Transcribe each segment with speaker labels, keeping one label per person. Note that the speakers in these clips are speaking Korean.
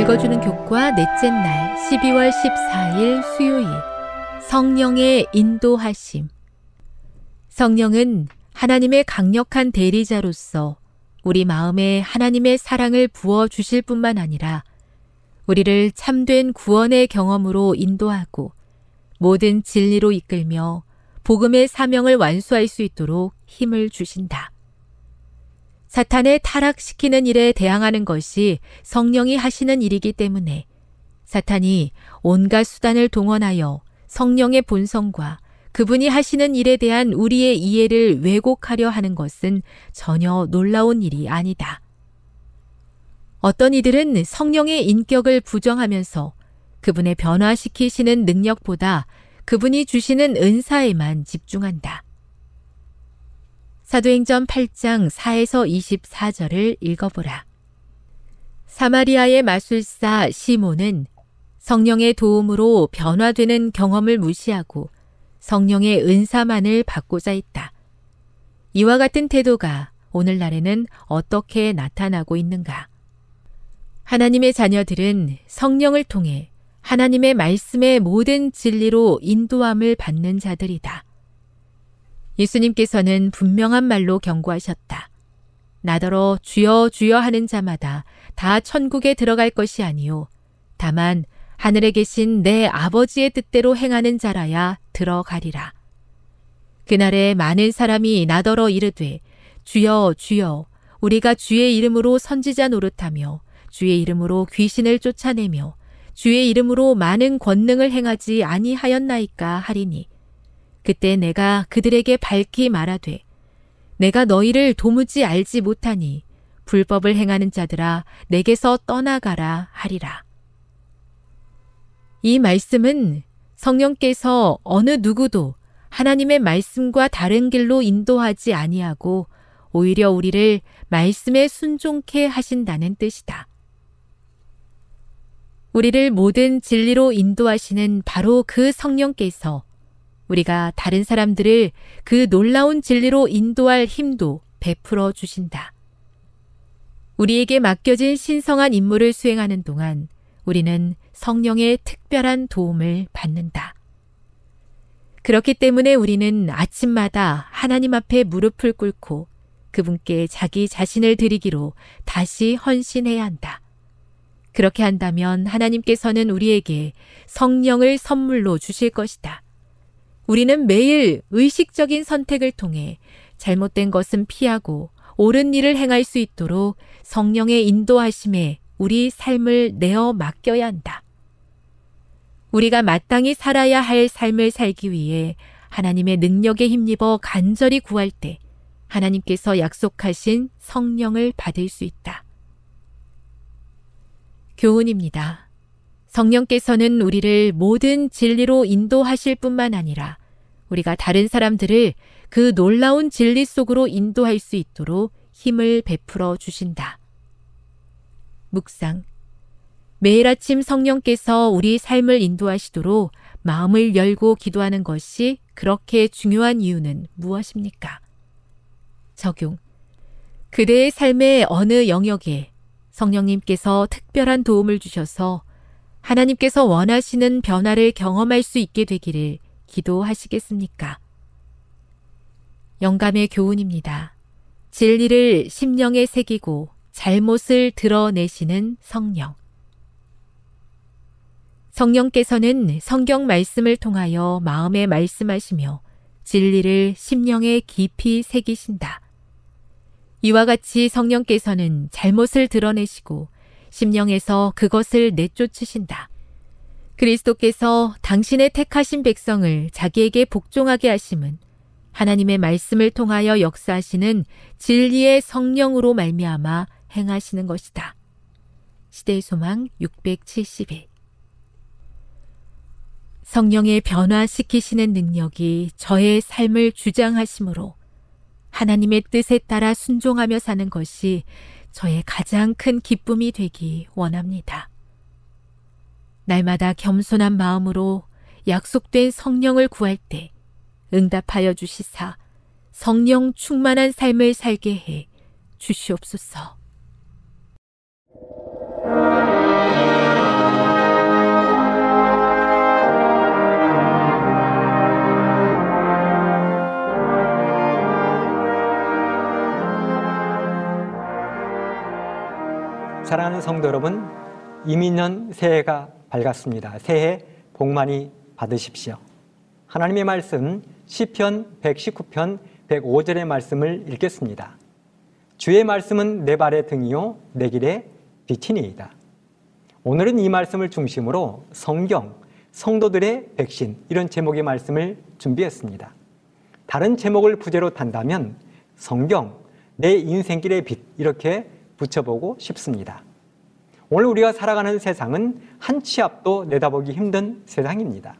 Speaker 1: 읽어주는 교과 넷째 날 12월 14일 수요일 성령의 인도하심 성령은 하나님의 강력한 대리자로서 우리 마음에 하나님의 사랑을 부어 주실 뿐만 아니라 우리를 참된 구원의 경험으로 인도하고 모든 진리로 이끌며 복음의 사명을 완수할 수 있도록 힘을 주신다. 사탄을 타락시키는 일에 대항하는 것이 성령이 하시는 일이기 때문에 사탄이 온갖 수단을 동원하여 성령의 본성과 그분이 하시는 일에 대한 우리의 이해를 왜곡하려 하는 것은 전혀 놀라운 일이 아니다. 어떤 이들은 성령의 인격을 부정하면서 그분의 변화시키시는 능력보다 그분이 주시는 은사에만 집중한다. 사도행전 8장 4에서 24절을 읽어보라. 사마리아의 마술사 시몬은 성령의 도움으로 변화되는 경험을 무시하고 성령의 은사만을 받고자 했다. 이와 같은 태도가 오늘날에는 어떻게 나타나고 있는가? 하나님의 자녀들은 성령을 통해 하나님의 말씀의 모든 진리로 인도함을 받는 자들이다. 예수님께서는 분명한 말로 경고하셨다. 나더러 주여 주여 하는 자마다 다 천국에 들어갈 것이 아니요. 다만 하늘에 계신 내 아버지의 뜻대로 행하는 자라야 들어가리라. 그날에 많은 사람이 나더러 이르되 주여 주여 우리가 주의 이름으로 선지자 노릇하며 주의 이름으로 귀신을 쫓아내며 주의 이름으로 많은 권능을 행하지 아니하였나이까 하리니 그때 내가 그들에게 밝히 말하되 내가 너희를 도무지 알지 못하니 불법을 행하는 자들아 내게서 떠나가라 하리라. 이 말씀은 성령께서 어느 누구도 하나님의 말씀과 다른 길로 인도하지 아니하고 오히려 우리를 말씀에 순종케 하신다는 뜻이다. 우리를 모든 진리로 인도하시는 바로 그 성령께서 우리가 다른 사람들을 그 놀라운 진리로 인도할 힘도 베풀어 주신다. 우리에게 맡겨진 신성한 임무를 수행하는 동안 우리는 성령의 특별한 도움을 받는다. 그렇기 때문에 우리는 아침마다 하나님 앞에 무릎을 꿇고 그분께 자기 자신을 드리기로 다시 헌신해야 한다. 그렇게 한다면 하나님께서는 우리에게 성령을 선물로 주실 것이다. 우리는 매일 의식적인 선택을 통해 잘못된 것은 피하고 옳은 일을 행할 수 있도록 성령의 인도하심에 우리 삶을 내어 맡겨야 한다. 우리가 마땅히 살아야 할 삶을 살기 위해 하나님의 능력에 힘입어 간절히 구할 때 하나님께서 약속하신 성령을 받을 수 있다. 교훈입니다. 성령께서는 우리를 모든 진리로 인도하실 뿐만 아니라 우리가 다른 사람들을 그 놀라운 진리 속으로 인도할 수 있도록 힘을 베풀어 주신다. 묵상. 매일 아침 성령께서 우리 삶을 인도하시도록 마음을 열고 기도하는 것이 그렇게 중요한 이유는 무엇입니까? 적용. 그대의 삶의 어느 영역에 성령님께서 특별한 도움을 주셔서 하나님께서 원하시는 변화를 경험할 수 있게 되기를 기도하시겠습니까? 영감의 교훈입니다. 진리를 심령에 새기고 잘못을 드러내시는 성령. 성령께서는 성경 말씀을 통하여 마음에 말씀하시며 진리를 심령에 깊이 새기신다. 이와 같이 성령께서는 잘못을 드러내시고 심령에서 그것을 내쫓으신다. 그리스도께서 당신의 택하신 백성을 자기에게 복종하게 하심은 하나님의 말씀을 통하여 역사하시는 진리의 성령으로 말미암아 행하시는 것이다. 시대의 소망 671 성령의 변화시키시는 능력이 저의 삶을 주장하시므로 하나님의 뜻에 따라 순종하며 사는 것이 저의 가장 큰 기쁨이 되기 원합니다. 날마다 겸손한 마음으로 약속된 성령을 구할 때 응답하여 주시사 성령 충만한 삶을 살게 해 주시옵소서.
Speaker 2: 사랑하는 성도 여러분, 이민년 새해가 밝았습니다. 새해 복 많이 받으십시오. 하나님의 말씀 시편 119편 105절의 말씀을 읽겠습니다. 주의 말씀은 내 발의 등이요 내 길의 빛이니이다. 오늘은 이 말씀을 중심으로 성경, 성도들의 백신 이런 제목의 말씀을 준비했습니다. 다른 제목을 부제로 단다면 성경, 내 인생길의 빛 이렇게 붙여보고 싶습니다. 오늘 우리가 살아가는 세상은 한 치 앞도 내다보기 힘든 세상입니다.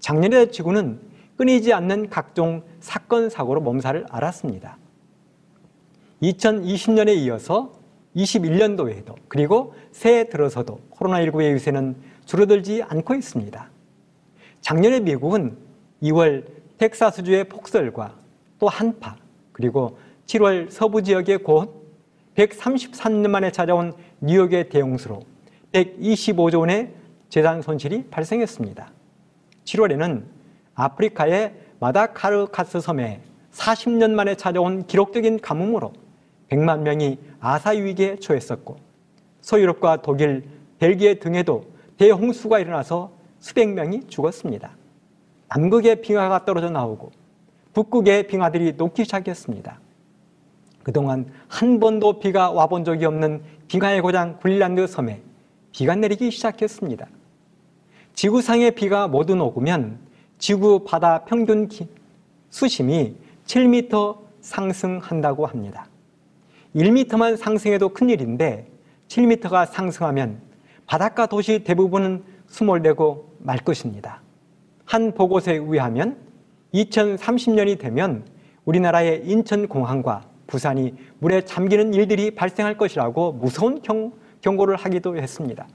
Speaker 2: 작년에 지구는 끊이지 않는 각종 사건, 사고로 몸살을 앓았습니다. 2020년에 이어서 21년도에도 그리고 새해 들어서도 코로나19의 유세는 줄어들지 않고 있습니다. 작년에 미국은 2월 텍사스주의 폭설과 또 한파 그리고 7월 서부 지역의 곧 133년 만에 찾아온 뉴욕의 대홍수로 125조 원의 재산 손실이 발생했습니다. 7월에는 아프리카의 마다카르카스 섬에 40년 만에 찾아온 기록적인 가뭄으로 100만 명이 아사 위기에 처했었고 소유럽과 독일, 벨기에 등에도 대홍수가 일어나서 수백 명이 죽었습니다. 남극의 빙하가 떨어져 나오고 북극의 빙하들이 녹기 시작했습니다. 그동안 한 번도 비가 와본 적이 없는 빙하의 고장 굴란드 섬에 비가 내리기 시작했습니다. 지구상의 비가 모두 녹으면 지구 바다 평균 수심이 7m 상승한다고 합니다. 1m만 상승해도 큰일인데 7m가 상승하면 바닷가 도시 대부분은 수몰되고 말 것입니다. 한 보고서에 의하면 2030년이 되면 우리나라의 인천공항과 부산이 물에 잠기는 일들이 발생할 것이라고 무서운 경, 경고를 하기도 했습니다.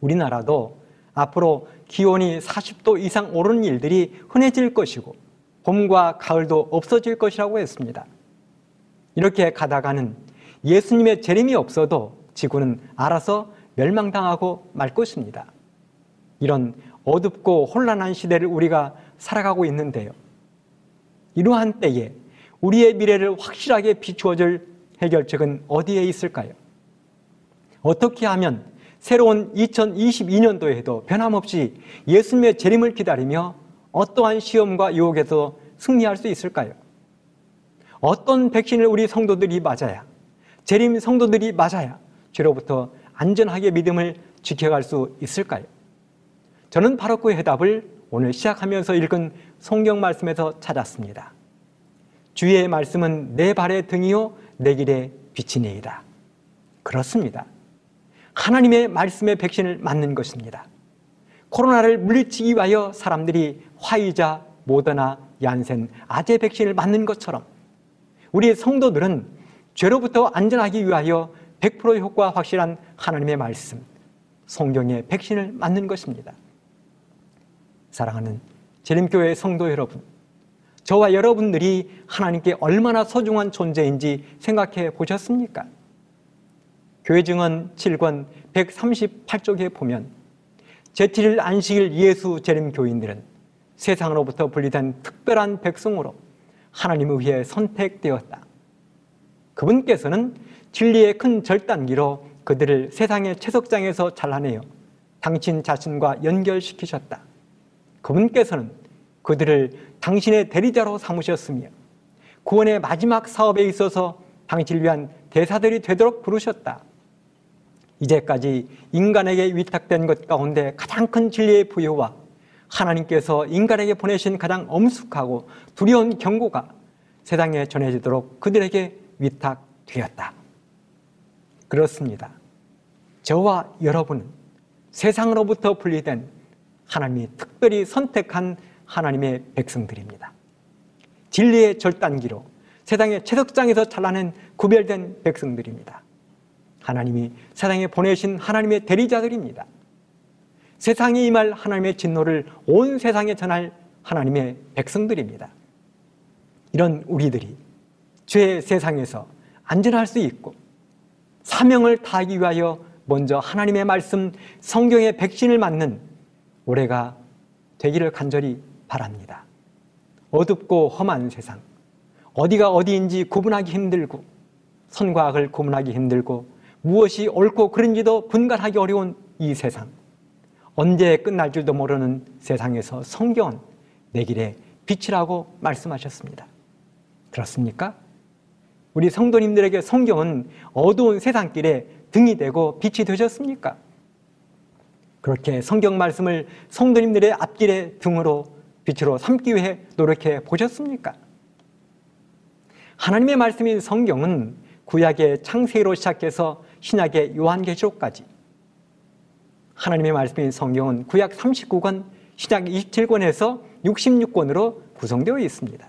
Speaker 2: 우리나라도 앞으로 기온이 40도 이상 오르는 일들이 흔해질 것이고 봄과 가을도 없어질 것이라고 했습니다. 이렇게 가다가는 예수님의 재림이 없어도 지구는 알아서 멸망당하고 말 것입니다. 이런 어둡고 혼란한 시대를 우리가 살아가고 있는데요. 이러한 때에 우리의 미래를 확실하게 비추어줄 해결책은 어디에 있을까요? 어떻게 하면 새로운 2022년도에도 변함없이 예수님의 재림을 기다리며 어떠한 시험과 유혹에서 승리할 수 있을까요? 어떤 백신을 우리 성도들이 맞아야, 재림 성도들이 맞아야 죄로부터 안전하게 믿음을 지켜갈 수 있을까요? 저는 바로 그 해답을 오늘 시작하면서 읽은 성경 말씀에서 찾았습니다. 주의 말씀은 내 발의 등이요 내 길의 빛이니이다. 그렇습니다. 하나님의 말씀의 백신을 맞는 것입니다. 코로나를 물리치기 위하여 사람들이 화이자, 모더나, 얀센, 아제 백신을 맞는 것처럼 우리 성도들은 죄로부터 안전하기 위하여 100% 효과 확실한 하나님의 말씀, 성경의 백신을 맞는 것입니다. 사랑하는 재림교회 성도 여러분, 저와 여러분들이 하나님께 얼마나 소중한 존재인지 생각해 보셨습니까? 교회 증언 7권 138쪽에 보면 제7일 안식일 예수 재림 교인들은 세상으로부터 분리된 특별한 백성으로 하나님을 위해 선택되었다. 그분께서는 진리의 큰 절단기로 그들을 세상의 채석장에서 잘라내어 당신 자신과 연결시키셨다. 그분께서는 그들을 당신의 대리자로 삼으셨으며 구원의 마지막 사업에 있어서 당신을 위한 대사들이 되도록 부르셨다. 이제까지 인간에게 위탁된 것 가운데 가장 큰 진리의 부여와 하나님께서 인간에게 보내신 가장 엄숙하고 두려운 경고가 세상에 전해지도록 그들에게 위탁되었다. 그렇습니다. 저와 여러분은 세상으로부터 분리된 하나님이 특별히 선택한 하나님의 백성들입니다. 진리의 절단기로 세상의 채석장에서 잘라낸 구별된 백성들입니다. 하나님이 세상에 보내신 하나님의 대리자들입니다. 세상에 임할 하나님의 진노를 온 세상에 전할 하나님의 백성들입니다. 이런 우리들이 죄의 세상에서 안전할 수 있고 사명을 다하기 위하여 먼저 하나님의 말씀 성경의 백신을 맞는 올해가 되기를 간절히 바랍니다. 어둡고 험한 세상, 어디가 어디인지 구분하기 힘들고 선과 악을 구분하기 힘들고 무엇이 옳고 그른지도 분간하기 어려운 이 세상. 언제 끝날 줄도 모르는 세상에서 성경은 내 길에 빛이라고 말씀하셨습니다. 그렇습니까? 우리 성도님들에게 성경은 어두운 세상길에 등이 되고 빛이 되셨습니까? 그렇게 성경 말씀을 성도님들의 앞길에 등으로 빛으로 삼기 위해 노력해 보셨습니까? 하나님의 말씀인 성경은 구약의 창세기로 시작해서 신약의 요한계시록까지 하나님의 말씀인 성경은 구약 39권, 신약 27권에서 66권으로 구성되어 있습니다.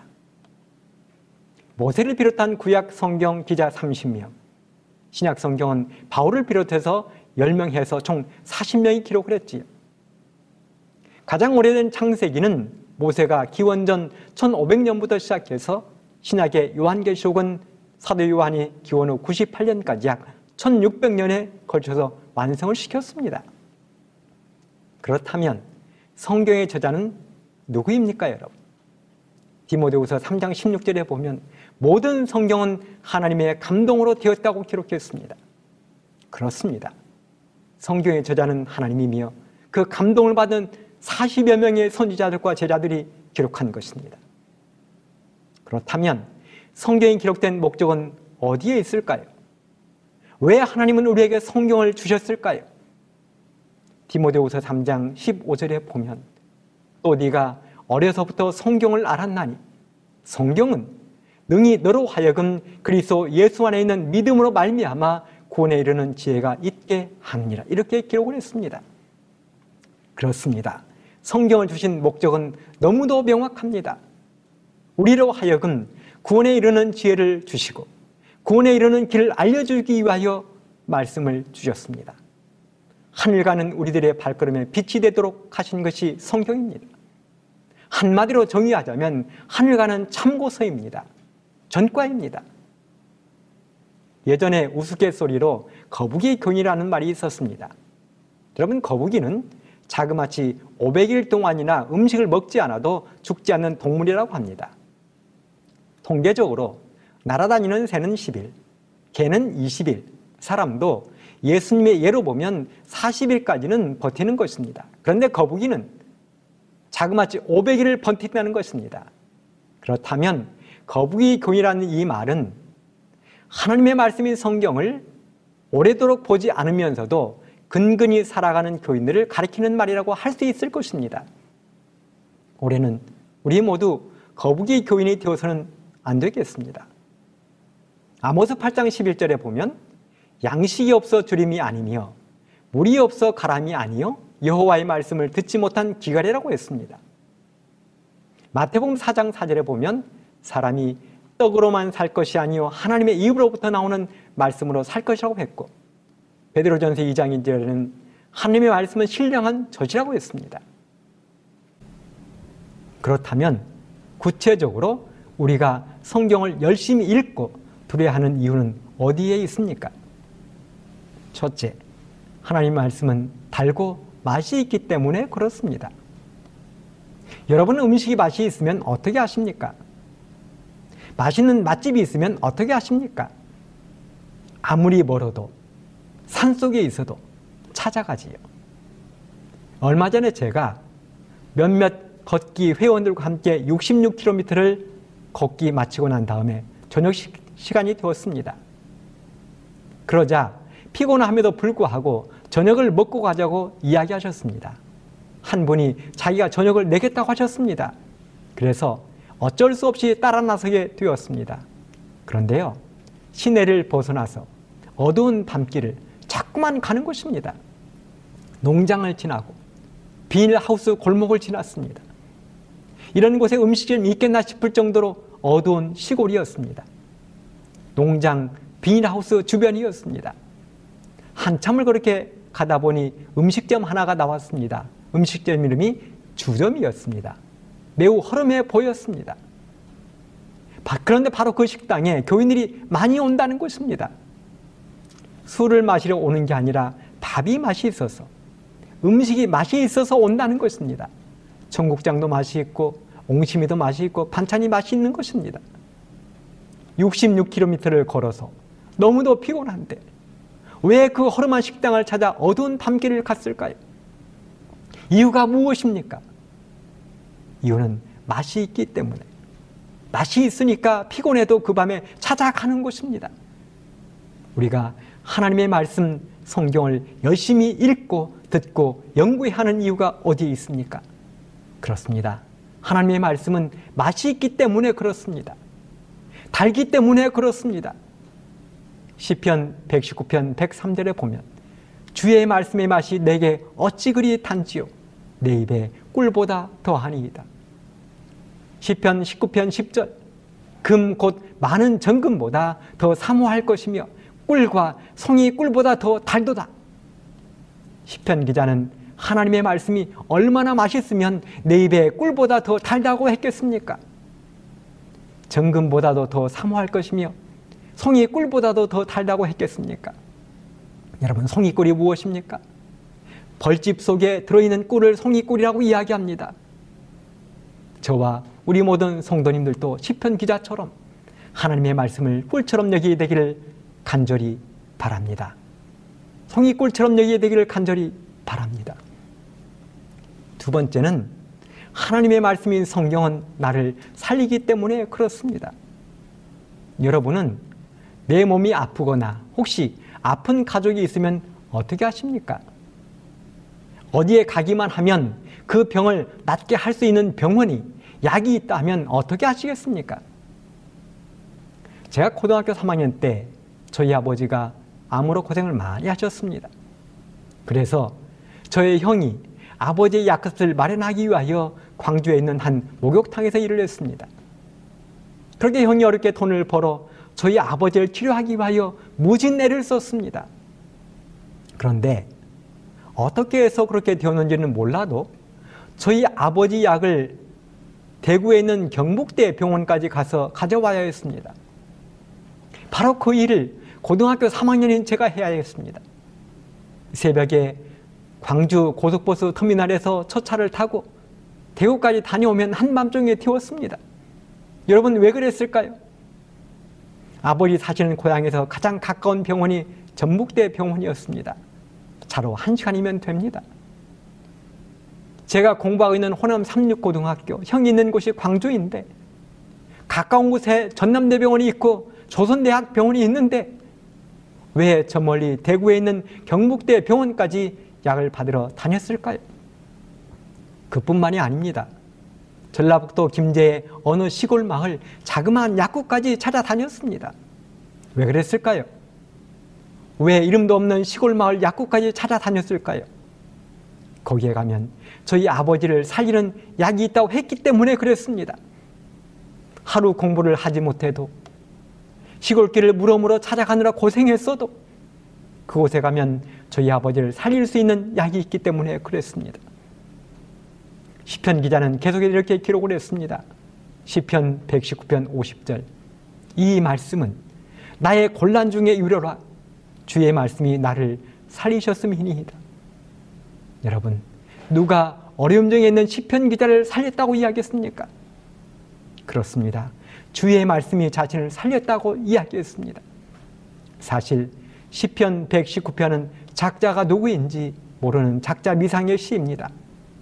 Speaker 2: 모세를 비롯한 구약 성경 기자 30명, 신약 성경은 바울을 비롯해서 10명 해서 총 40명이 기록을 했지요. 가장 오래된 창세기는 모세가 기원전 1500년부터 시작해서 신약의 요한계시록은 사도 요한이 기원 후 98년까지 약 1600년에 걸쳐서 완성을 시켰습니다. 그렇다면 성경의 저자는 누구입니까, 여러분? 디모데후서 3장 16절에 보면 모든 성경은 하나님의 감동으로 되었다고 기록했습니다. 그렇습니다. 성경의 저자는 하나님이며 그 감동을 받은 40여 명의 선지자들과 제자들이 기록한 것입니다. 그렇다면 성경이 기록된 목적은 어디에 있을까요? 왜 하나님은 우리에게 성경을 주셨을까요? 디모데후서 3장 15절에 보면 또 네가 어려서부터 성경을 알았나니 성경은 능히 너로 하여금 그리스도 예수 안에 있는 믿음으로 말미암아 구원에 이르는 지혜가 있게 하느니라 이렇게 기록을 했습니다. 그렇습니다. 성경을 주신 목적은 너무도 명확합니다. 우리로 하여금 구원에 이르는 지혜를 주시고 구원에 이르는 길을 알려주기 위하여 말씀을 주셨습니다. 하늘 가는 우리들의 발걸음에 빛이 되도록 하신 것이 성경입니다. 한마디로 정의하자면 하늘 가는 참고서입니다. 전과입니다. 예전에 우스갯소리로 거북이 교이라는 말이 있었습니다. 여러분 거북이는 자그마치 500일 동안이나 음식을 먹지 않아도 죽지 않는 동물이라고 합니다. 통계적으로 날아다니는 새는 10일, 개는 20일, 사람도 예수님의 예로 보면 40일까지는 버티는 것입니다. 그런데 거북이는 자그마치 500일을 번틴다는 것입니다. 그렇다면 거북이 교이라는 이 말은 하나님의 말씀인 성경을 오래도록 보지 않으면서도 근근히 살아가는 교인들을 가리키는 말이라고 할 수 있을 것입니다. 올해는 우리 모두 거북이 교인이 되어서는 안 되겠습니다. 아모스 8장 11절에 보면 양식이 없어 주림이 아니며 물이 없어 가람이 아니요 여호와의 말씀을 듣지 못한 기갈이라고 했습니다. 마태복음 4장 4절에 보면 사람이 떡으로만 살 것이 아니요 하나님의 입으로부터 나오는 말씀으로 살 것이라고 했고 베드로전서 2장 2절에는 하나님의 말씀은 신령한 젖이라고 했습니다. 그렇다면 구체적으로 우리가 성경을 열심히 읽고 두려하는 이유는 어디에 있습니까? 첫째, 하나님 말씀은 달고 맛이 있기 때문에 그렇습니다. 여러분 음식이 맛이 있으면 어떻게 하십니까? 맛있는 맛집이 있으면 어떻게 하십니까? 아무리 멀어도 산 속에 있어도 찾아가지요. 얼마 전에 제가 몇몇 걷기 회원들과 함께 66km를 걷기 마치고 난 다음에 저녁 시, 간이 되었습니다. 그러자 피곤함에도 불구하고 저녁을 먹고 가자고 이야기하셨습니다. 한 분이 자기가 저녁을 내겠다고 하셨습니다. 그래서 어쩔 수 없이 따라 나서게 되었습니다. 그런데요, 시내를 벗어나서 어두운 밤길을 자꾸만 가는 것입니다. 농장을 지나고 비닐하우스 골목을 지났습니다. 이런 곳에 음식이 있겠나 싶을 정도로 어두운 시골이었습니다. 농장 비닐하우스 주변이었습니다. 한참을 그렇게 가다 보니 음식점 하나가 나왔습니다. 음식점 이름이 주점이었습니다. 매우 허름해 보였습니다. 그런데 바로 그 식당에 교인들이 많이 온다는 것입니다. 술을 마시러 오는 게 아니라 밥이 맛이 있어서 음식이 맛이 있어서 온다는 것입니다. 청국장도 맛이 있고 옹심이도 맛이 있고 반찬이 맛이 있는 것입니다. 66km를 걸어서 너무도 피곤한데 왜 그 허름한 식당을 찾아 어두운 밤길을 갔을까요? 이유가 무엇입니까? 이유는 맛이 있기 때문에 맛이 있으니까 피곤해도 그 밤에 찾아가는 것입니다. 우리가 하나님의 말씀 성경을 열심히 읽고 듣고 연구하는 이유가 어디에 있습니까? 그렇습니다. 하나님의 말씀은 맛이 있기 때문에 그렇습니다. 달기 때문에 그렇습니다. 시편 119편 103절에 보면 주의 말씀의 맛이 내게 어찌 그리 단지요 내 입에 꿀보다 더하니이다. 시편 19편 10절 금 곧 많은 정금보다 더 사모할 것이며 꿀과 송이 꿀보다 더 달도다. 시편 기자는 하나님의 말씀이 얼마나 맛있으면 내 입에 꿀보다 더 달다고 했겠습니까? 정금보다도 더 사모할 것이며 송이 꿀보다도 더 달다고 했겠습니까? 여러분 송이 꿀이 무엇입니까? 벌집 속에 들어있는 꿀을 송이 꿀이라고 이야기합니다. 저와 우리 모든 성도님들도 시편 기자처럼 하나님의 말씀을 꿀처럼 여기게 되기를 간절히 바랍니다. 송이꿀처럼 여기게 되기를 간절히 바랍니다. 두 번째는 하나님의 말씀인 성경은 나를 살리기 때문에 그렇습니다. 여러분은 내 몸이 아프거나 혹시 아픈 가족이 있으면 어떻게 하십니까? 어디에 가기만 하면 그 병을 낫게 할 수 있는 병원이 약이 있다면 어떻게 하시겠습니까? 제가 고등학교 3학년 때 저희 아버지가 암으로 고생을 많이 하셨습니다. 그래서 저의 형이 아버지의 약값을 마련하기 위하여 광주에 있는 한 목욕탕에서 일을 했습니다. 그렇게 형이 어렵게 돈을 벌어 저희 아버지를 치료하기 위하여 무진내를 썼습니다. 그런데 어떻게 해서 그렇게 되었는지는 몰라도 저희 아버지 약을 대구에 있는 경북대 병원까지 가서 가져와야 했습니다. 바로 그 일을 고등학교 3학년인 제가 해야 했습니다. 새벽에 광주 고속버스 터미널에서 첫 차를 타고 대구까지 다녀오면 한밤중에 태웠습니다. 여러분 왜 그랬을까요? 아버지 사시는 고향에서 가장 가까운 병원이 전북대 병원이었습니다. 차로 한 시간이면 됩니다. 제가 공부하고 있는 호남 삼육고등학교, 형이 있는 곳이 광주인데 가까운 곳에 전남대병원이 있고 조선대학 병원이 있는데 왜 저 멀리 대구에 있는 경북대 병원까지 약을 받으러 다녔을까요? 그뿐만이 아닙니다. 전라북도 김제의 어느 시골 마을 자그마한 약국까지 찾아다녔습니다. 왜 그랬을까요? 왜 이름도 없는 시골 마을 약국까지 찾아다녔을까요? 거기에 가면 저희 아버지를 살리는 약이 있다고 했기 때문에 그랬습니다. 하루 공부를 하지 못해도 시골길을 물어물어 찾아가느라 고생했어도 그곳에 가면 저희 아버지를 살릴 수 있는 약이 있기 때문에 그랬습니다. 시편 기자는 계속 이렇게 기록을 했습니다. 시편 119편 50절. 이 말씀은 나의 곤란 중에 유료라 주의 말씀이 나를 살리셨음이니이다. 여러분, 누가 어려움 중에 있는 시편 기자를 살렸다고 이야기했습니까? 그렇습니다. 주의 말씀이 자신을 살렸다고 이야기했습니다. 사실 시편 119편은 작자가 누구인지 모르는 작자 미상의 시입니다.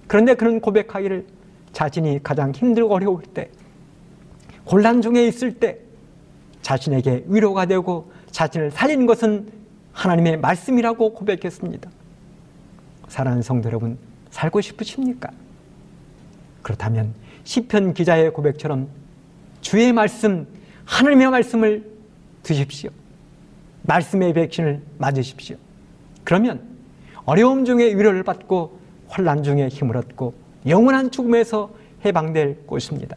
Speaker 2: 그런데 그는 고백하기를 자신이 가장 힘들고 어려울 때, 곤란 중에 있을 때 자신에게 위로가 되고 자신을 살리는 것은 하나님의 말씀이라고 고백했습니다. 사랑하는 성도 여러분, 살고 싶으십니까? 그렇다면 시편 기자의 고백처럼 주의 말씀, 하나님의 말씀을 드십시오. 말씀의 백신을 맞으십시오. 그러면 어려움 중에 위로를 받고 환란 중에 힘을 얻고 영원한 죽음에서 해방될 것입니다.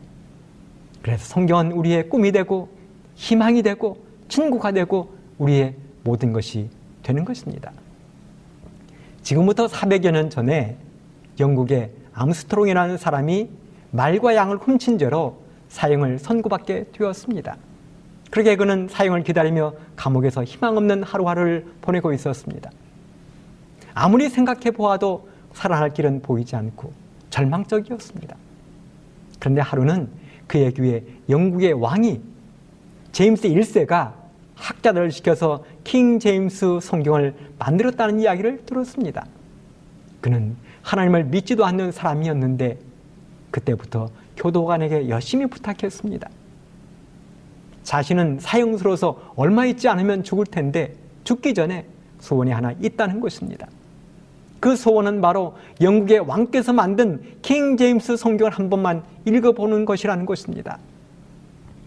Speaker 2: 그래서 성경은 우리의 꿈이 되고 희망이 되고 친구가 되고 우리의 모든 것이 되는 것입니다. 지금부터 400여 년 전에 영국의 암스트롱이라는 사람이 말과 양을 훔친 죄로 사형을 선고받게 되었습니다. 그렇게 그는 사형을 기다리며 감옥에서 희망 없는 하루하루를 보내고 있었습니다. 아무리 생각해 보아도 살아날 길은 보이지 않고 절망적이었습니다. 그런데 하루는 그의 귀에 영국의 왕이 제임스 1세가 학자들을 시켜서 킹 제임스 성경을 만들었다는 이야기를 들었습니다. 그는 하나님을 믿지도 않는 사람이었는데 그때부터 교도관에게 열심히 부탁했습니다. 자신은 사형스러워서 얼마 있지 않으면 죽을 텐데 죽기 전에 소원이 하나 있다는 것입니다. 그 소원은 바로 영국의 왕께서 만든 킹 제임스 성경을 한 번만 읽어보는 것이라는 것입니다.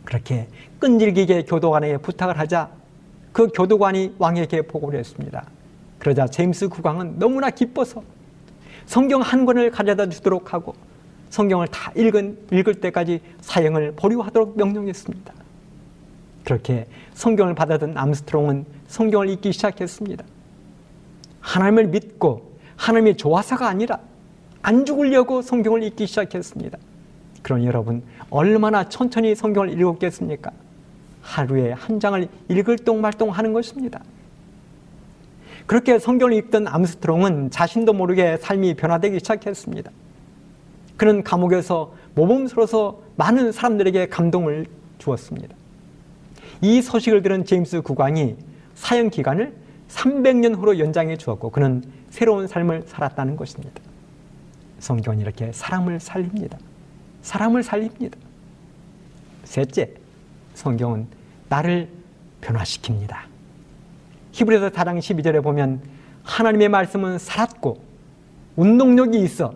Speaker 2: 그렇게 끈질기게 교도관에게 부탁을 하자 그 교도관이 왕에게 보고를 했습니다. 그러자 제임스 국왕은 너무나 기뻐서 성경 한 권을 가져다 주도록 하고 성경을 다 읽은, 읽을 때까지 사형을 보류하도록 명령했습니다. 그렇게 성경을 받아든 암스트롱은 성경을 읽기 시작했습니다. 하나님을 믿고 하나님이 좋아서가 아니라 안 죽으려고 성경을 읽기 시작했습니다. 그러니 여러분 얼마나 천천히 성경을 읽었겠습니까? 하루에 한 장을 읽을 동 말 동 하는 것입니다. 그렇게 성경을 읽던 암스트롱은 자신도 모르게 삶이 변화되기 시작했습니다. 그는 감옥에서 모범스러워서 많은 사람들에게 감동을 주었습니다. 이 소식을 들은 제임스 국왕이 사형 기간을 300년 후로 연장해 주었고 그는 새로운 삶을 살았다는 것입니다. 성경은 이렇게 사람을 살립니다. 사람을 살립니다. 셋째, 성경은 나를 변화시킵니다. 히브리서 4장 12절에 보면 하나님의 말씀은 살았고 운동력이 있어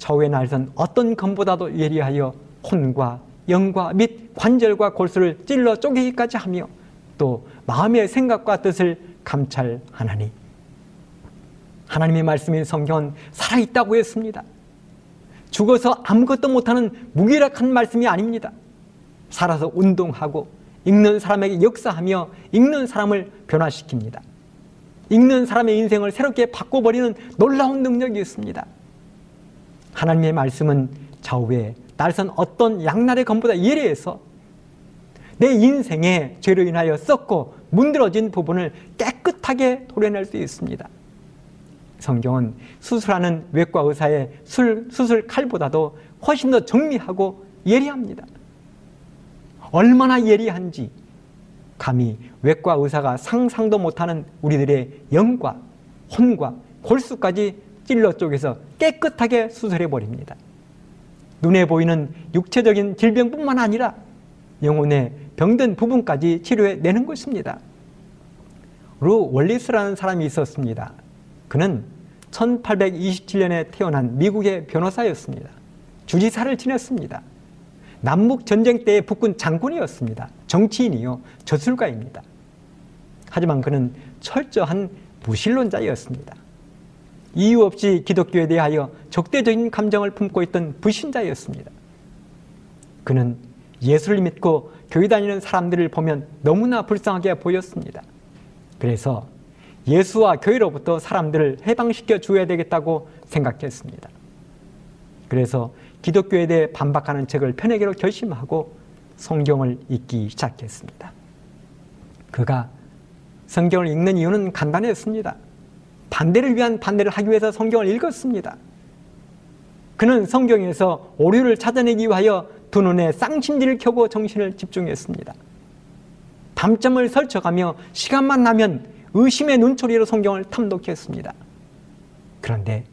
Speaker 2: 저의 날선 어떤 검보다도 예리하여 혼과 영과 및 관절과 골수를 찔러 쪼개기까지 하며 또 마음의 생각과 뜻을 감찰하나니 하나님의 말씀인 성경은 살아있다고 했습니다. 죽어서 아무것도 못하는 무기력한 말씀이 아닙니다. 살아서 운동하고 읽는 사람에게 역사하며 읽는 사람을 변화시킵니다. 읽는 사람의 인생을 새롭게 바꿔버리는 놀라운 능력이 있습니다. 하나님의 말씀은 좌우에 날선 어떤 양날의 검보다 예리해서 내 인생의 죄로 인하여 썩고 문드러진 부분을 깨끗하게 도려낼 수 있습니다. 성경은 수술하는 외과 의사의 술, 수술 칼보다도 훨씬 더 정밀하고 예리합니다. 얼마나 예리한지 감히 외과 의사가 상상도 못하는 우리들의 영과 혼과 골수까지 찔러 쪼개서 깨끗하게 수술해 버립니다. 눈에 보이는 육체적인 질병뿐만 아니라 영혼의 병든 부분까지 치료해 내는 것입니다. 루 월리스라는 사람이 있었습니다. 그는 1827년에 태어난 미국의 변호사였습니다. 주지사를 지냈습니다. 남북 전쟁 때의 북군 장군이었습니다. 정치인이요, 저술가입니다. 하지만 그는 철저한 무신론자였습니다. 이유 없이 기독교에 대하여 적대적인 감정을 품고 있던 불신자였습니다. 그는 예수를 믿고 교회 다니는 사람들을 보면 너무나 불쌍하게 보였습니다. 그래서 예수와 교회로부터 사람들을 해방시켜 주어야 되겠다고 생각했습니다. 그래서 기독교에 대해 반박하는 책을 펴내기로 결심하고 성경을 읽기 시작했습니다. 그가 성경을 읽는 이유는 간단했습니다. 반대를 위한 반대를 하기 위해서 성경을 읽었습니다. 그는 성경에서 오류를 찾아내기 위하여 두 눈에 쌍심지를 켜고 정신을 집중했습니다. 밤잠을 설쳐가며 시간만 나면 의심의 눈초리로 성경을 탐독했습니다. 그런데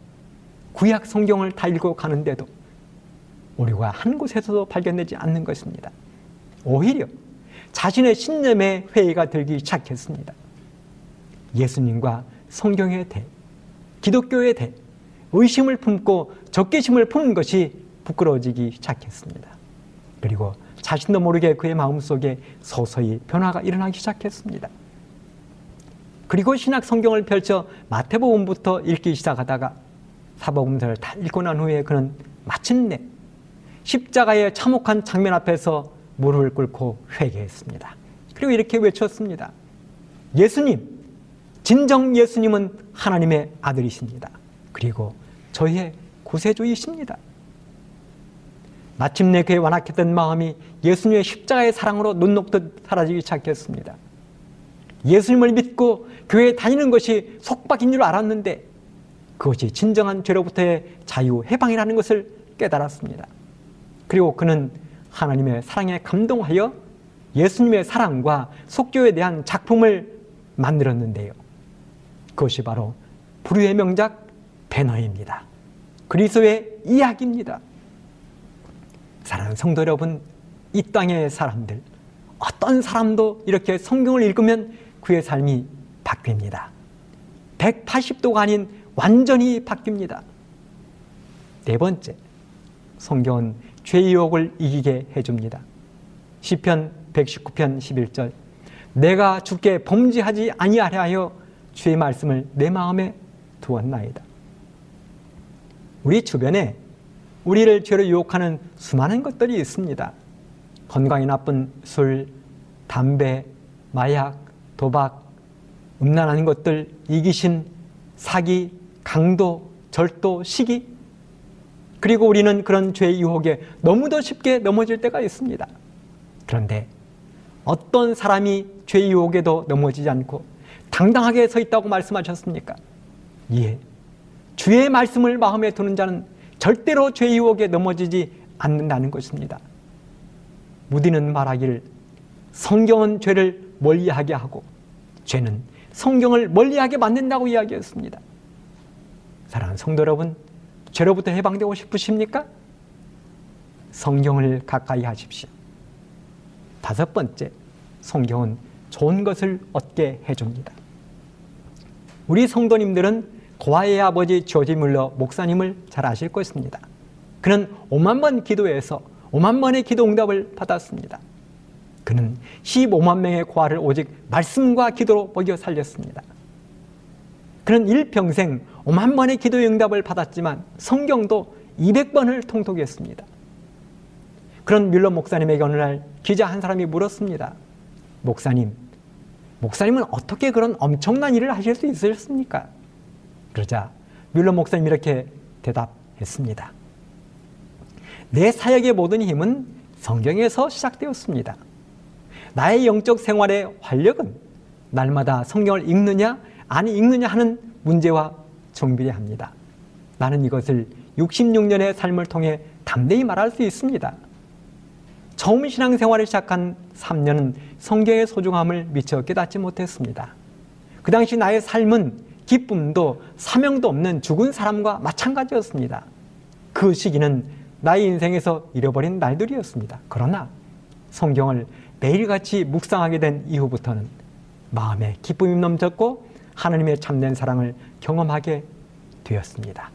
Speaker 2: 구약 성경을 다 읽고 가는데도 오류가 한 곳에서도 발견되지 않는 것입니다. 오히려 자신의 신념에 회의가 들기 시작했습니다. 예수님과 성경에 대해, 기독교에 대해 의심을 품고 적개심을 품는 것이 부끄러워지기 시작했습니다. 그리고 자신도 모르게 그의 마음속에 서서히 변화가 일어나기 시작했습니다. 그리고 신약 성경을 펼쳐 마태복음부터 읽기 시작하다가 사복음서를 다 읽고 난 후에 그는 마침내 십자가의 참혹한 장면 앞에서 무릎을 꿇고 회개했습니다. 그리고 이렇게 외쳤습니다. 예수님, 진정 예수님은 하나님의 아들이십니다. 그리고 저의 구세주이십니다. 마침내 그의 완악했던 마음이 예수님의 십자가의 사랑으로 눈 녹듯 사라지기 시작했습니다. 예수님을 믿고 교회에 다니는 것이 속박인 줄 알았는데 그것이 진정한 죄로부터의 자유, 해방이라는 것을 깨달았습니다. 그리고 그는 하나님의 사랑에 감동하여 예수님의 사랑과 속교에 대한 작품을 만들었는데요. 그것이 바로 불후의 명작 배너입니다. 그리스도의 이야기입니다. 사랑하는 성도 여러분, 이 땅의 사람들, 어떤 사람도 이렇게 성경을 읽으면 그의 삶이 바뀝니다. 180도가 아닌 완전히 바뀝니다. 네 번째, 성경은 죄의 유혹을 이기게 해줍니다. 시편 119편 11절 내가 주께 범죄하지 아니하려 하여 주의 말씀을 내 마음에 두었나이다. 우리 주변에 우리를 죄로 유혹하는 수많은 것들이 있습니다. 건강에 나쁜 술, 담배, 마약, 도박, 음란한 것들, 이기심, 사기, 강도, 절도, 시기. 그리고 우리는 그런 죄의 유혹에 너무도 쉽게 넘어질 때가 있습니다. 그런데 어떤 사람이 죄의 유혹에도 넘어지지 않고 당당하게 서 있다고 말씀하셨습니까? 예. 주의 말씀을 마음에 두는 자는 절대로 죄의 유혹에 넘어지지 않는다는 것입니다. 무디는 말하기를 성경은 죄를 멀리하게 하고 죄는 성경을 멀리하게 만든다고 이야기했습니다. 사랑하는 성도 여러분, 죄로부터 해방되고 싶으십니까? 성경을 가까이 하십시오. 다섯 번째, 성경은 좋은 것을 얻게 해줍니다. 우리 성도님들은 고아의 아버지 조지 물러 목사님을 잘 아실 것입니다. 그는 5만 번 기도해서 5만 번의 기도 응답을 받았습니다. 그는 15만 명의 고아를 오직 말씀과 기도로 먹여 살렸습니다. 그는 일평생 5만 번의 기도 응답을 받았지만 성경도 200번을 통독했습니다. 그런 뮬러 목사님에게 어느 날 기자 한 사람이 물었습니다. 목사님, 목사님은 어떻게 그런 엄청난 일을 하실 수 있으셨습니까? 그러자 뮬러 목사님이 이렇게 대답했습니다. 내 사역의 모든 힘은 성경에서 시작되었습니다. 나의 영적 생활의 활력은 날마다 성경을 읽느냐, 아니 읽느냐 하는 문제와 정비례합니다. 나는 이것을 66년의 삶을 통해 담대히 말할 수 있습니다. 처음 신앙생활을 시작한 3년은 성경의 소중함을 미처 깨닫지 못했습니다. 그 당시 나의 삶은 기쁨도 사명도 없는 죽은 사람과 마찬가지였습니다. 그 시기는 나의 인생에서 잃어버린 날들이었습니다. 그러나 성경을 매일같이 묵상하게 된 이후부터는 마음에 기쁨이 넘쳤고 하나님의 참된 사랑을 경험하게 되었습니다.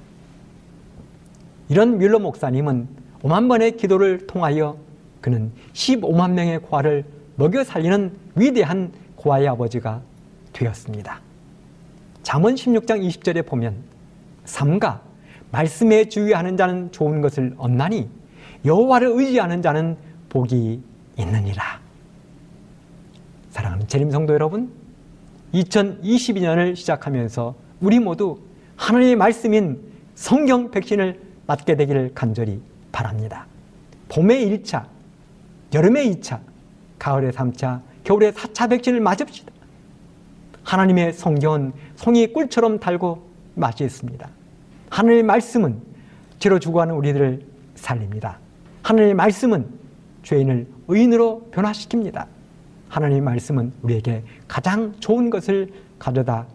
Speaker 2: 이런 뮬러 목사님은 5만 번의 기도를 통하여 그는 15만 명의 고아를 먹여 살리는 위대한 고아의 아버지가 되었습니다. 잠언 16장 20절에 보면 삼가 말씀에 주의하는 자는 좋은 것을 얻나니 여호와를 의지하는 자는 복이 있느니라. 사랑하는 재림 성도 여러분, 2022년을 시작하면서 우리 모두 하나님의 말씀인 성경 백신을 맞게 되기를 간절히 바랍니다. 봄의 1차, 여름의 2차, 가을의 3차, 겨울의 4차 백신을 맞읍시다. 하나님의 성경은 송이 꿀처럼 달고 맛이 있습니다. 하나님의 말씀은 죄로 죽어가는 우리들을 살립니다. 하나님의 말씀은 죄인을 의인으로 변화시킵니다. 하나님의 말씀은 우리에게 가장 좋은 것을 가져다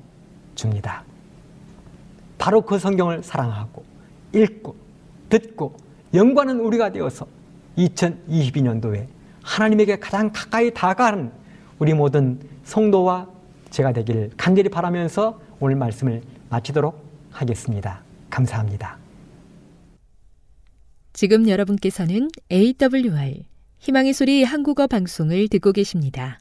Speaker 2: 줍니다. 바로 그 성경을 사랑하고 읽고 듣고 영광하는 우리가 되어서 2022년도에 하나님에게 가장 가까이 다가가는 우리 모든 성도와 제가 되기를 간절히 바라면서 오늘 말씀을 마치도록 하겠습니다. 감사합니다.
Speaker 1: 지금 여러분께서는 AWR 희망의 소리 한국어 방송을 듣고 계십니다.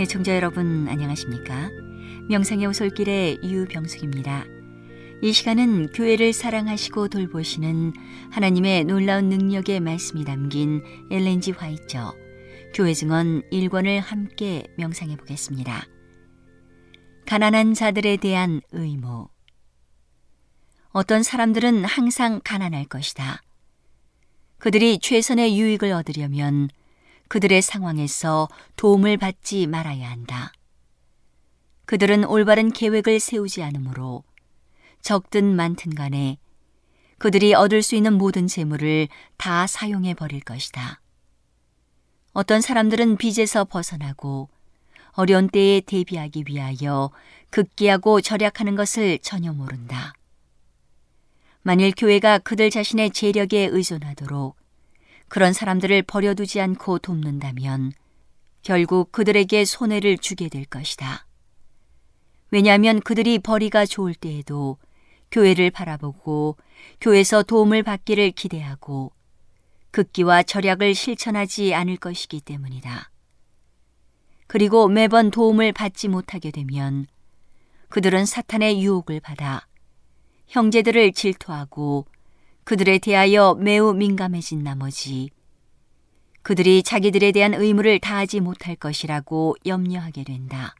Speaker 3: 애청자 여러분 안녕하십니까? 명상의 오솔길의 유병숙입니다. 이 시간은 교회를 사랑하시고 돌보시는 하나님의 놀라운 능력의 말씀이 담긴 엘렌지 화이처 교회 증언 1권을 함께 명상해 보겠습니다. 가난한 자들에 대한 의무 어떤 사람들은 항상 가난할 것이다. 그들이 최선의 유익을 얻으려면 그들의 상황에서 도움을 받지 말아야 한다. 그들은 올바른 계획을 세우지 않으므로 적든 많든 간에 그들이 얻을 수 있는 모든 재물을 다 사용해 버릴 것이다. 어떤 사람들은 빚에서 벗어나고 어려운 때에 대비하기 위하여 극기하고 절약하는 것을 전혀 모른다. 만일 교회가 그들 자신의 재력에 의존하도록 그런 사람들을 버려두지 않고 돕는다면 결국 그들에게 손해를 주게 될 것이다. 왜냐하면 그들이 벌이가 좋을 때에도 교회를 바라보고 교회에서 도움을 받기를 기대하고 극기와 절약을 실천하지 않을 것이기 때문이다. 그리고 매번 도움을 받지 못하게 되면 그들은 사탄의 유혹을 받아 형제들을 질투하고 그들에 대하여 매우 민감해진 나머지 그들이 자기들에 대한 의무를 다하지 못할 것이라고 염려하게 된다.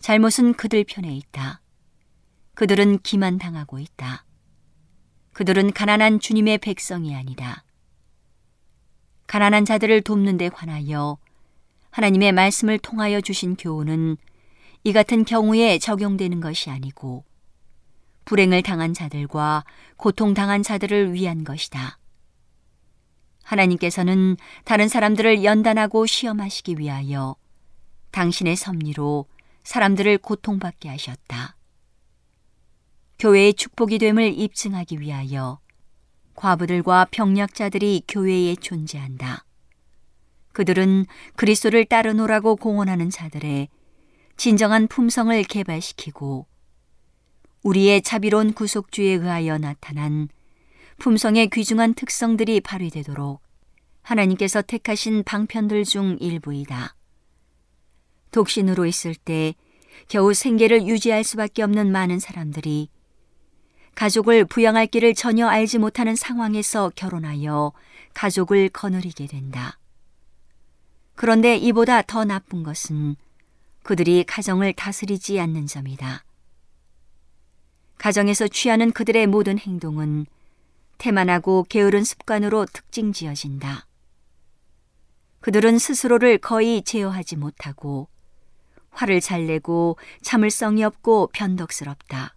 Speaker 3: 잘못은 그들 편에 있다. 그들은 기만당하고 있다. 그들은 가난한 주님의 백성이 아니다. 가난한 자들을 돕는 데 관하여 하나님의 말씀을 통하여 주신 교훈은 이 같은 경우에 적용되는 것이 아니고 불행을 당한 자들과 고통당한 자들을 위한 것이다. 하나님께서는 다른 사람들을 연단하고 시험하시기 위하여 당신의 섭리로 사람들을 고통받게 하셨다. 교회의 축복이 됨을 입증하기 위하여 과부들과 병약자들이 교회에 존재한다. 그들은 그리스도를 따르노라고 공언하는 자들의 진정한 품성을 개발시키고 우리의 자비로운 구속주에 의하여 나타난 품성의 귀중한 특성들이 발휘되도록 하나님께서 택하신 방편들 중 일부이다. 독신으로 있을 때 겨우 생계를 유지할 수밖에 없는 많은 사람들이 가족을 부양할 길을 전혀 알지 못하는 상황에서 결혼하여 가족을 거느리게 된다. 그런데 이보다 더 나쁜 것은 그들이 가정을 다스리지 않는 점이다. 가정에서 취하는 그들의 모든 행동은 태만하고 게으른 습관으로 특징 지어진다. 그들은 스스로를 거의 제어하지 못하고 화를 잘 내고 참을성이 없고 변덕스럽다.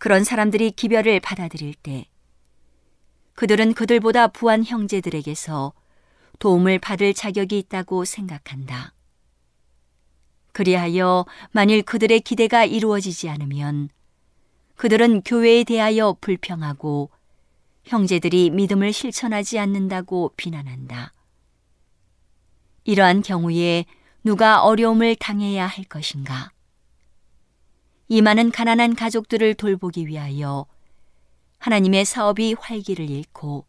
Speaker 3: 그런 사람들이 기별을 받아들일 때 그들은 그들보다 부한 형제들에게서 도움을 받을 자격이 있다고 생각한다. 그리하여 만일 그들의 기대가 이루어지지 않으면 그들은 교회에 대하여 불평하고 형제들이 믿음을 실천하지 않는다고 비난한다. 이러한 경우에 누가 어려움을 당해야 할 것인가? 이 많은 가난한 가족들을 돌보기 위하여 하나님의 사업이 활기를 잃고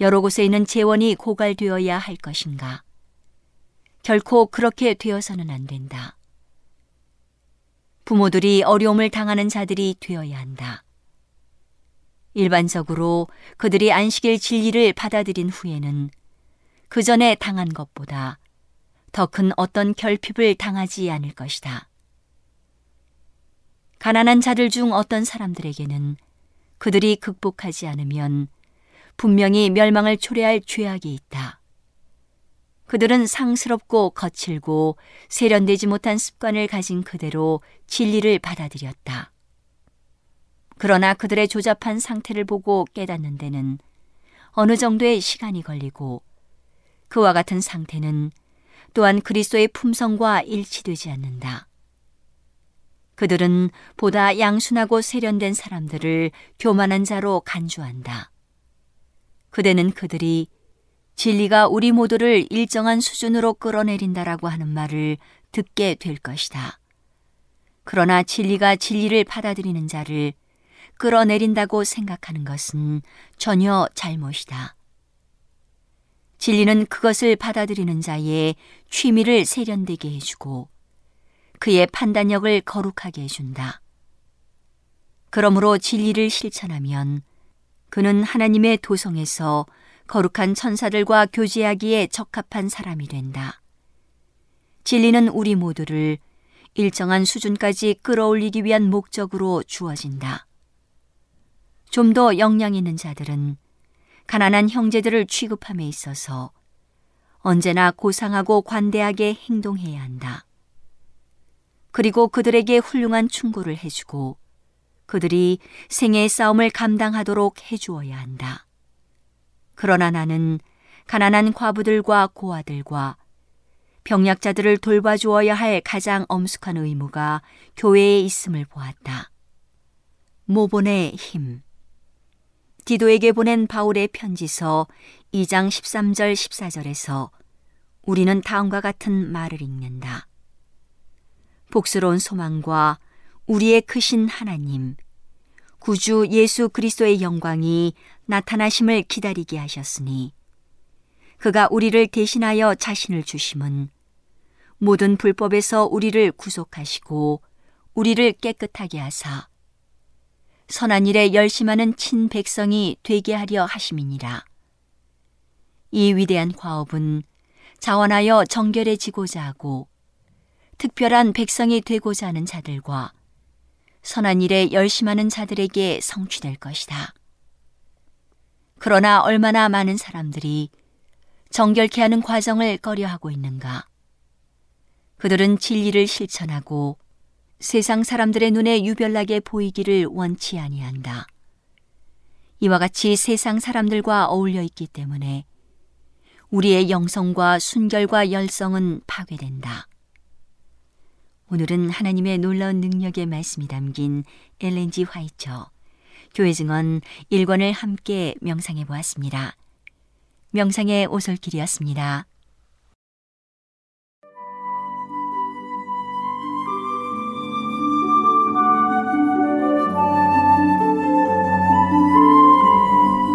Speaker 3: 여러 곳에 있는 재원이 고갈되어야 할 것인가? 결코 그렇게 되어서는 안 된다. 부모들이 어려움을 당하는 자들이 되어야 한다. 일반적으로 그들이 안식일 진리를 받아들인 후에는 그 전에 당한 것보다 더 큰 어떤 결핍을 당하지 않을 것이다. 가난한 자들 중 어떤 사람들에게는 그들이 극복하지 않으면 분명히 멸망을 초래할 죄악이 있다. 그들은 상스럽고 거칠고 세련되지 못한 습관을 가진 그대로 진리를 받아들였다. 그러나 그들의 조잡한 상태를 보고 깨닫는 데는 어느 정도의 시간이 걸리고 그와 같은 상태는 또한 그리스도의 품성과 일치되지 않는다. 그들은 보다 양순하고 세련된 사람들을 교만한 자로 간주한다. 그대는 그들이 진리가 우리 모두를 일정한 수준으로 끌어내린다라고 하는 말을 듣게 될 것이다. 그러나 진리가 진리를 받아들이는 자를 끌어내린다고 생각하는 것은 전혀 잘못이다. 진리는 그것을 받아들이는 자의 취미를 세련되게 해주고 그의 판단력을 거룩하게 해준다. 그러므로 진리를 실천하면 그는 하나님의 도성에서 거룩한 천사들과 교제하기에 적합한 사람이 된다. 진리는 우리 모두를 일정한 수준까지 끌어올리기 위한 목적으로 주어진다. 좀 더 역량 있는 자들은 가난한 형제들을 취급함에 있어서 언제나 고상하고 관대하게 행동해야 한다. 그리고 그들에게 훌륭한 충고를 해주고 그들이 생애의 싸움을 감당하도록 해주어야 한다. 그러나 나는 가난한 과부들과 고아들과 병약자들을 돌봐주어야 할 가장 엄숙한 의무가 교회에 있음을 보았다. 모본의 힘. 디도에게 보낸 바울의 편지서 2장 13절 14절에서 우리는 다음과 같은 말을 읽는다. 복스러운 소망과 우리의 크신 하나님, 구주 예수 그리스도의 영광이 나타나심을 기다리게 하셨으니 그가 우리를 대신하여 자신을 주심은 모든 불법에서 우리를 구속하시고 우리를 깨끗하게 하사 선한 일에 열심하는 친 백성이 되게 하려 하심이니라. 이 위대한 과업은 자원하여 정결해지고자 하고 특별한 백성이 되고자 하는 자들과 선한 일에 열심하는 자들에게 성취될 것이다. 그러나 얼마나 많은 사람들이 정결케 하는 과정을 꺼려하고 있는가? 그들은 진리를 실천하고 세상 사람들의 눈에 유별나게 보이기를 원치 아니한다. 이와 같이 세상 사람들과 어울려 있기 때문에 우리의 영성과 순결과 열성은 파괴된다. 오늘은 하나님의 놀라운 능력의 말씀이 담긴 엘렌지 화이처 교회 증언 1권을 함께 명상해 보았습니다. 명상의 오솔길이었습니다.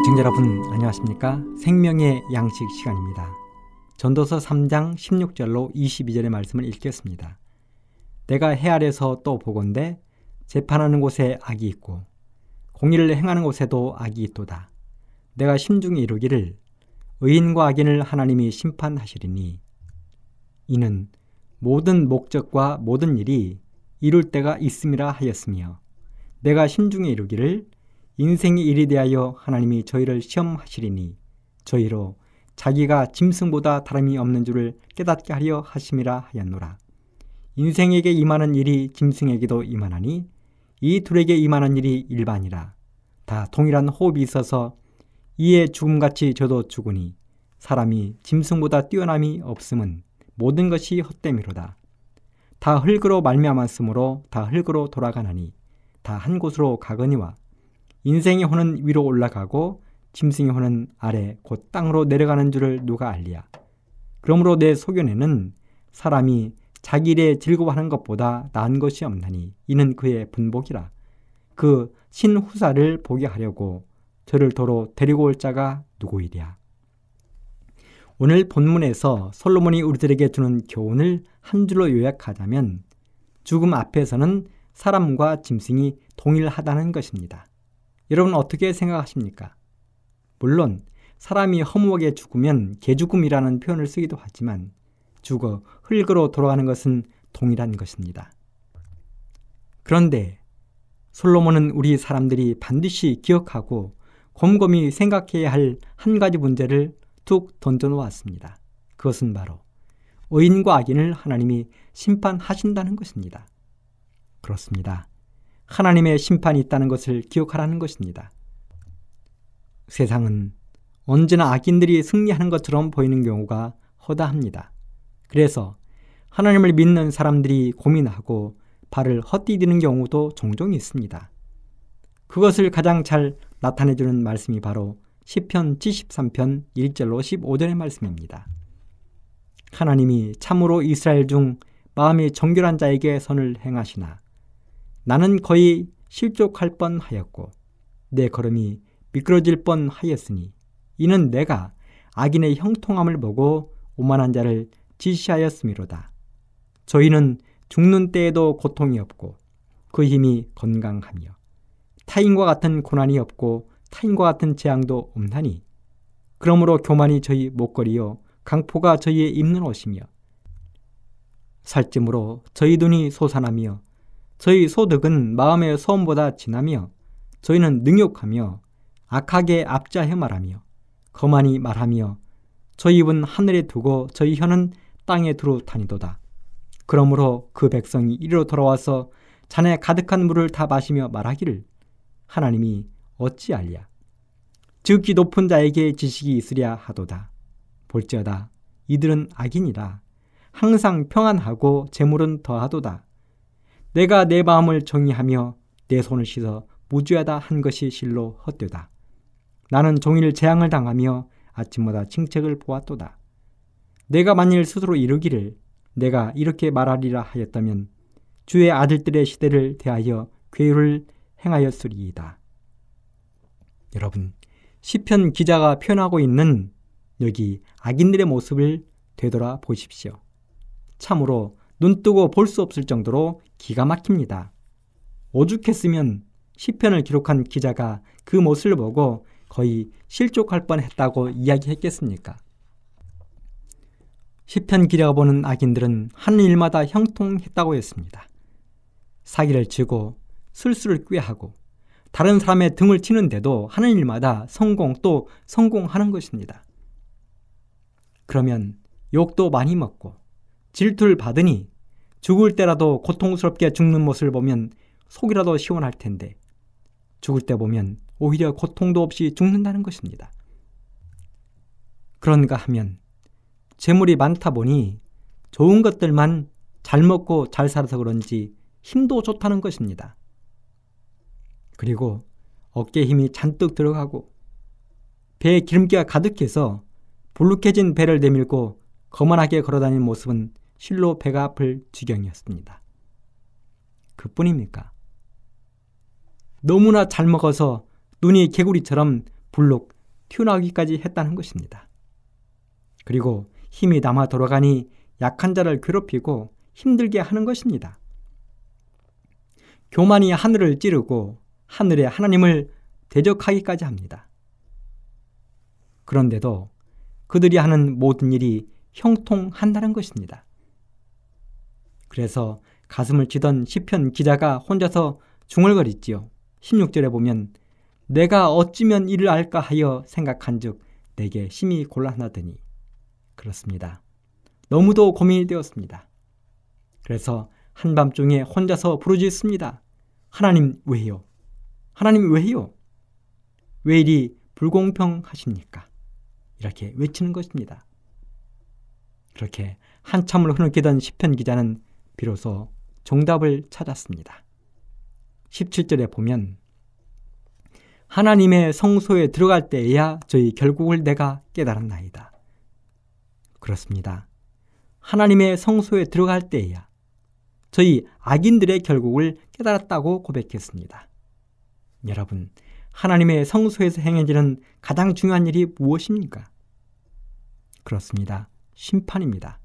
Speaker 2: 시청자 여러분 안녕하십니까? 생명의 양식 시간입니다. 전도서 3장 16절로 22절의 말씀을 읽겠습니다. 내가 해 아래서 또 보건대 재판하는 곳에 악이 있고 공의를 행하는 곳에도 악이 있도다. 내가 심중에 이루기를 의인과 악인을 하나님이 심판하시리니 이는 모든 목적과 모든 일이 이룰 때가 있음이라 하였으며 내가 심중에 이루기를 인생의 일에 대하여 하나님이 저희를 시험하시리니 저희로 자기가 짐승보다 다름이 없는 줄을 깨닫게 하려 하심이라 하였노라. 인생에게 임하는 일이 짐승에게도 임하나니 이 둘에게 임하는 일이 일반이라. 다 동일한 호흡이 있어서 이에 죽음같이 저도 죽으니 사람이 짐승보다 뛰어남이 없음은 모든 것이 헛됨이로다. 다 흙으로 말미암았으므로 다 흙으로 돌아가나니 다 한 곳으로 가거니와 인생의 혼은 위로 올라가고 짐승의 혼은 아래 곧 땅으로 내려가는 줄을 누가 알리야. 그러므로 내 소견에는 사람이 자기 일에 즐거워하는 것보다 나은 것이 없나니 이는 그의 분복이라. 그 신후사를 보게 하려고 저를 도로 데리고 올 자가 누구이랴. 오늘 본문에서 솔로몬이 우리들에게 주는 교훈을 한 줄로 요약하자면 죽음 앞에서는 사람과 짐승이 동일하다는 것입니다. 여러분 어떻게 생각하십니까? 물론 사람이 허무하게 죽으면 개죽음이라는 표현을 쓰기도 하지만 죽어 흙으로 돌아가는 것은 동일한 것입니다. 그런데 솔로몬은 우리 사람들이 반드시 기억하고 곰곰이 생각해야 할 한 가지 문제를 툭 던져놓았습니다. 그것은 바로 의인과 악인을 하나님이 심판하신다는 것입니다. 그렇습니다. 하나님의 심판이 있다는 것을 기억하라는 것입니다. 세상은 언제나 악인들이 승리하는 것처럼 보이는 경우가 허다합니다. 그래서 하나님을 믿는 사람들이 고민하고 발을 헛디디는 경우도 종종 있습니다. 그것을 가장 잘 나타내주는 말씀이 바로 10편 73편 1절로 15절의 말씀입니다. 하나님이 참으로 이스라엘 중 마음이 정결한 자에게 선을 행하시나 나는 거의 실족할 뻔하였고 내 걸음이 미끄러질 뻔하였으니 이는 내가 악인의 형통함을 보고 오만한 자를 지시하였음이로다. 저희는 죽는 때에도 고통이 없고 그 힘이 건강하며 타인과 같은 고난이 없고 타인과 같은 재앙도 없나니 그러므로 교만이 저희 목걸이요 강포가 저희의 입는 옷이며 살찜으로 저희 눈이 솟아나며 저희 소득은 마음의 소음보다 진하며 저희는 능욕하며 악하게 압자해 말하며 거만히 말하며 저희 입은 하늘에 두고 저희 혀는 땅에 두루 다니도다. 그러므로 그 백성이 이리로 돌아와서 잔에 가득한 물을 다 마시며 말하기를 하나님이 어찌 알랴. 즉기 높은 자에게 지식이 있으랴 하도다. 볼지어다. 이들은 악인이라. 항상 평안하고 재물은 더하도다. 내가 내 마음을 정의하며 내 손을 씻어 무죄하다 한 것이 실로 헛되다. 나는 종일 재앙을 당하며 아침마다 칭책을 보았도다. 내가 만일 스스로 이르기를 내가 이렇게 말하리라 하였다면 주의 아들들의 시대를 대하여 괴유를 행하였으리이다. 여러분, 시편 기자가 표현하고 있는 여기 악인들의 모습을 되돌아 보십시오. 참으로 눈 뜨고 볼 수 없을 정도로 기가 막힙니다. 오죽했으면 시편을 기록한 기자가 그 모습을 보고 거의 실족할 뻔했다고 이야기했겠습니까? 시편 기자가 보는 악인들은 한 일마다 형통했다고 했습니다. 사기를 치고 술수를 꾀하고 다른 사람의 등을 치는데도 하는 일마다 성공 또 성공하는 것입니다. 그러면 욕도 많이 먹고 질투를 받으니 죽을 때라도 고통스럽게 죽는 모습을 보면 속이라도 시원할 텐데 죽을 때 보면 오히려 고통도 없이 죽는다는 것입니다. 그런가 하면 재물이 많다 보니 좋은 것들만 잘 먹고 잘 살아서 그런지 힘도 좋다는 것입니다. 그리고 어깨에 힘이 잔뜩 들어가고 배에 기름기가 가득해서 불룩해진 배를 내밀고 거만하게 걸어다니는 모습은 실로 배가 아플 지경이었습니다. 그뿐입니까? 너무나 잘 먹어서 눈이 개구리처럼 불룩 튀어나오기까지 했다는 것입니다. 그리고 힘이 남아 돌아가니 약한 자를 괴롭히고 힘들게 하는 것입니다. 교만이 하늘을 찌르고 하늘에 하나님을 대적하기까지 합니다. 그런데도 그들이 하는 모든 일이 형통한다는 것입니다. 그래서 가슴을 치던 시편 기자가 혼자서 중얼거리지요. 16절에 보면 내가 어찌면 이를 알까 하여 생각한즉 내게 심히 곤란하더니 그렇습니다. 너무도 고민이 되었습니다. 그래서 한밤중에 혼자서 부르짖습니다. 하나님 왜요? 하나님 왜요? 왜 이리 불공평하십니까? 이렇게 외치는 것입니다. 그렇게 한참을 흐느끼던 시편 기자는 비로소 정답을 찾았습니다. 17절에 보면 하나님의 성소에 들어갈 때에야 저희 결국을 내가 깨달았나이다. 그렇습니다. 하나님의 성소에 들어갈 때에야 저희 악인들의 결국을 깨달았다고 고백했습니다. 여러분, 하나님의 성소에서 행해지는 가장 중요한 일이 무엇입니까? 그렇습니다. 심판입니다.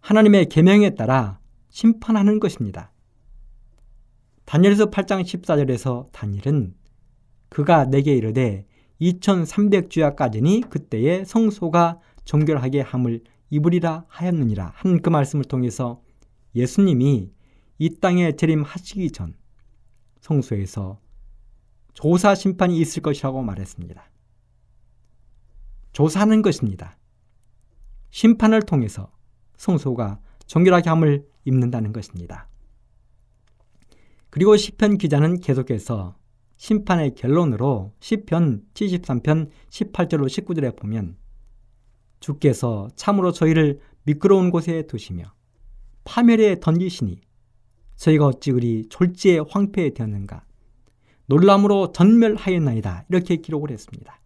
Speaker 2: 하나님의 계명에 따라 심판하는 것입니다. 다니엘서 8장 14절에서 다니엘은 그가 내게 이르되 2300주야까지니 그때에 성소가 정결하게 함을 입으리라 하였느니라 한 그 말씀을 통해서 예수님이 이 땅에 재림하시기 전 성소에서 조사 심판이 있을 것이라고 말했습니다. 조사하는 것입니다. 심판을 통해서 성소가 정결하게 함을 입는다는 것입니다. 그리고 시편 기자는 계속해서 심판의 결론으로 시편 73편 18절로 19절에 보면 주께서 참으로 저희를 미끄러운 곳에 두시며 파멸에 던지시니 저희가 어찌 그리 졸지에 황폐되었는가 놀람으로 전멸하였나이다 이렇게 기록을 했습니다.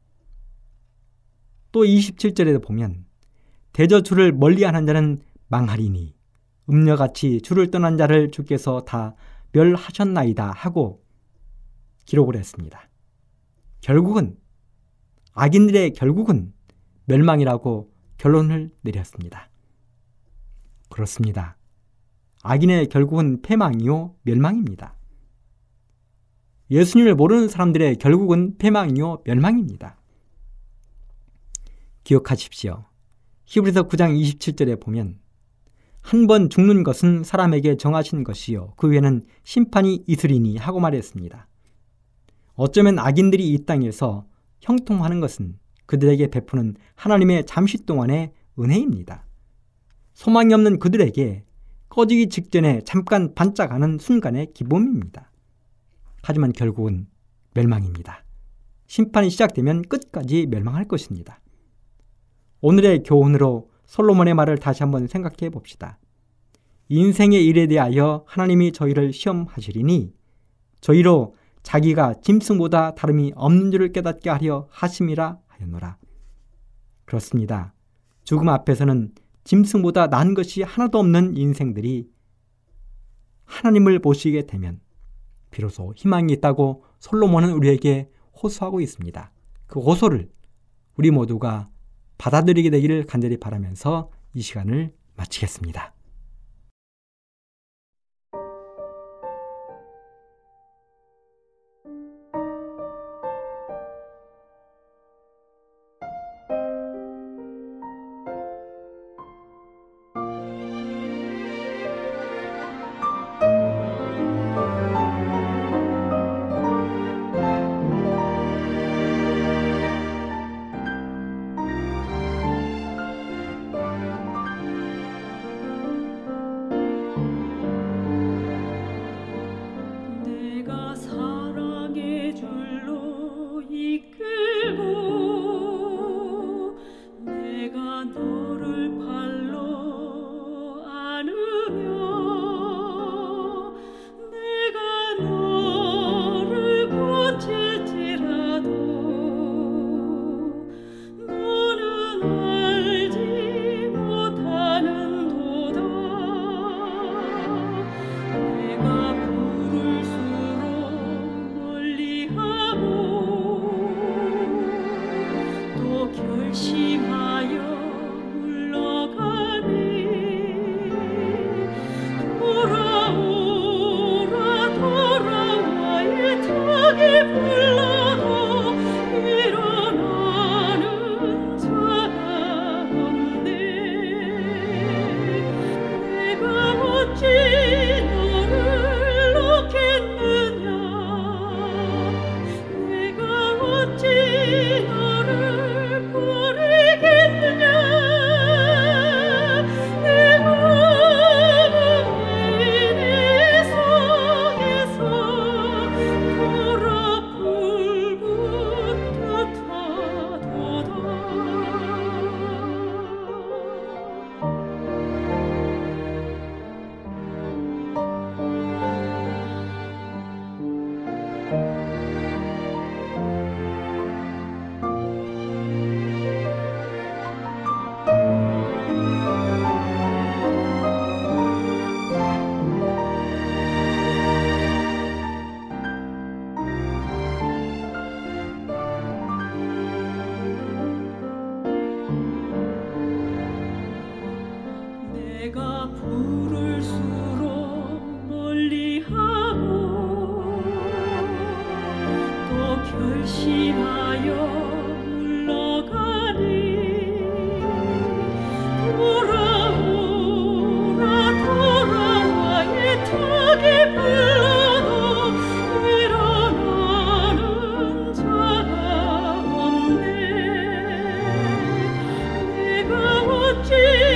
Speaker 2: 또 27절에 보면 대저 주를 멀리하는 자는 망하리니 음녀같이 주를 떠난 자를 주께서 다 멸하셨나이다 하고 기록을 했습니다. 결국은 악인들의 결국은 멸망이라고 결론을 내렸습니다. 그렇습니다. 악인의 결국은 패망이요 멸망입니다. 예수님을 모르는 사람들의 결국은 패망이요 멸망입니다. 기억하십시오. 히브리서 9장 27절에 보면 한 번 죽는 것은 사람에게 정하신 것이요 그 외에는 심판이 있으리니 하고 말했습니다. 어쩌면 악인들이 이 땅에서 형통하는 것은 그들에게 베푸는 하나님의 잠시 동안의 은혜입니다. 소망이 없는 그들에게 꺼지기 직전에 잠깐 반짝하는 순간의 기쁨입니다. 하지만 결국은 멸망입니다. 심판이 시작되면 끝까지 멸망할 것입니다. 오늘의 교훈으로 솔로몬의 말을 다시 한번 생각해 봅시다. 인생의 일에 대하여 하나님이 저희를 시험하시리니 저희로 자기가 짐승보다 다름이 없는 줄을 깨닫게 하려 하심이라 하였노라. 그렇습니다. 죽음 앞에서는 짐승보다 난 것이 하나도 없는 인생들이 하나님을 보시게 되면 비로소 희망이 있다고 솔로몬은 우리에게 호소하고 있습니다. 그 호소를 우리 모두가 받아들이게 되기를 간절히 바라면서 이 시간을 마치겠습니다.
Speaker 1: 君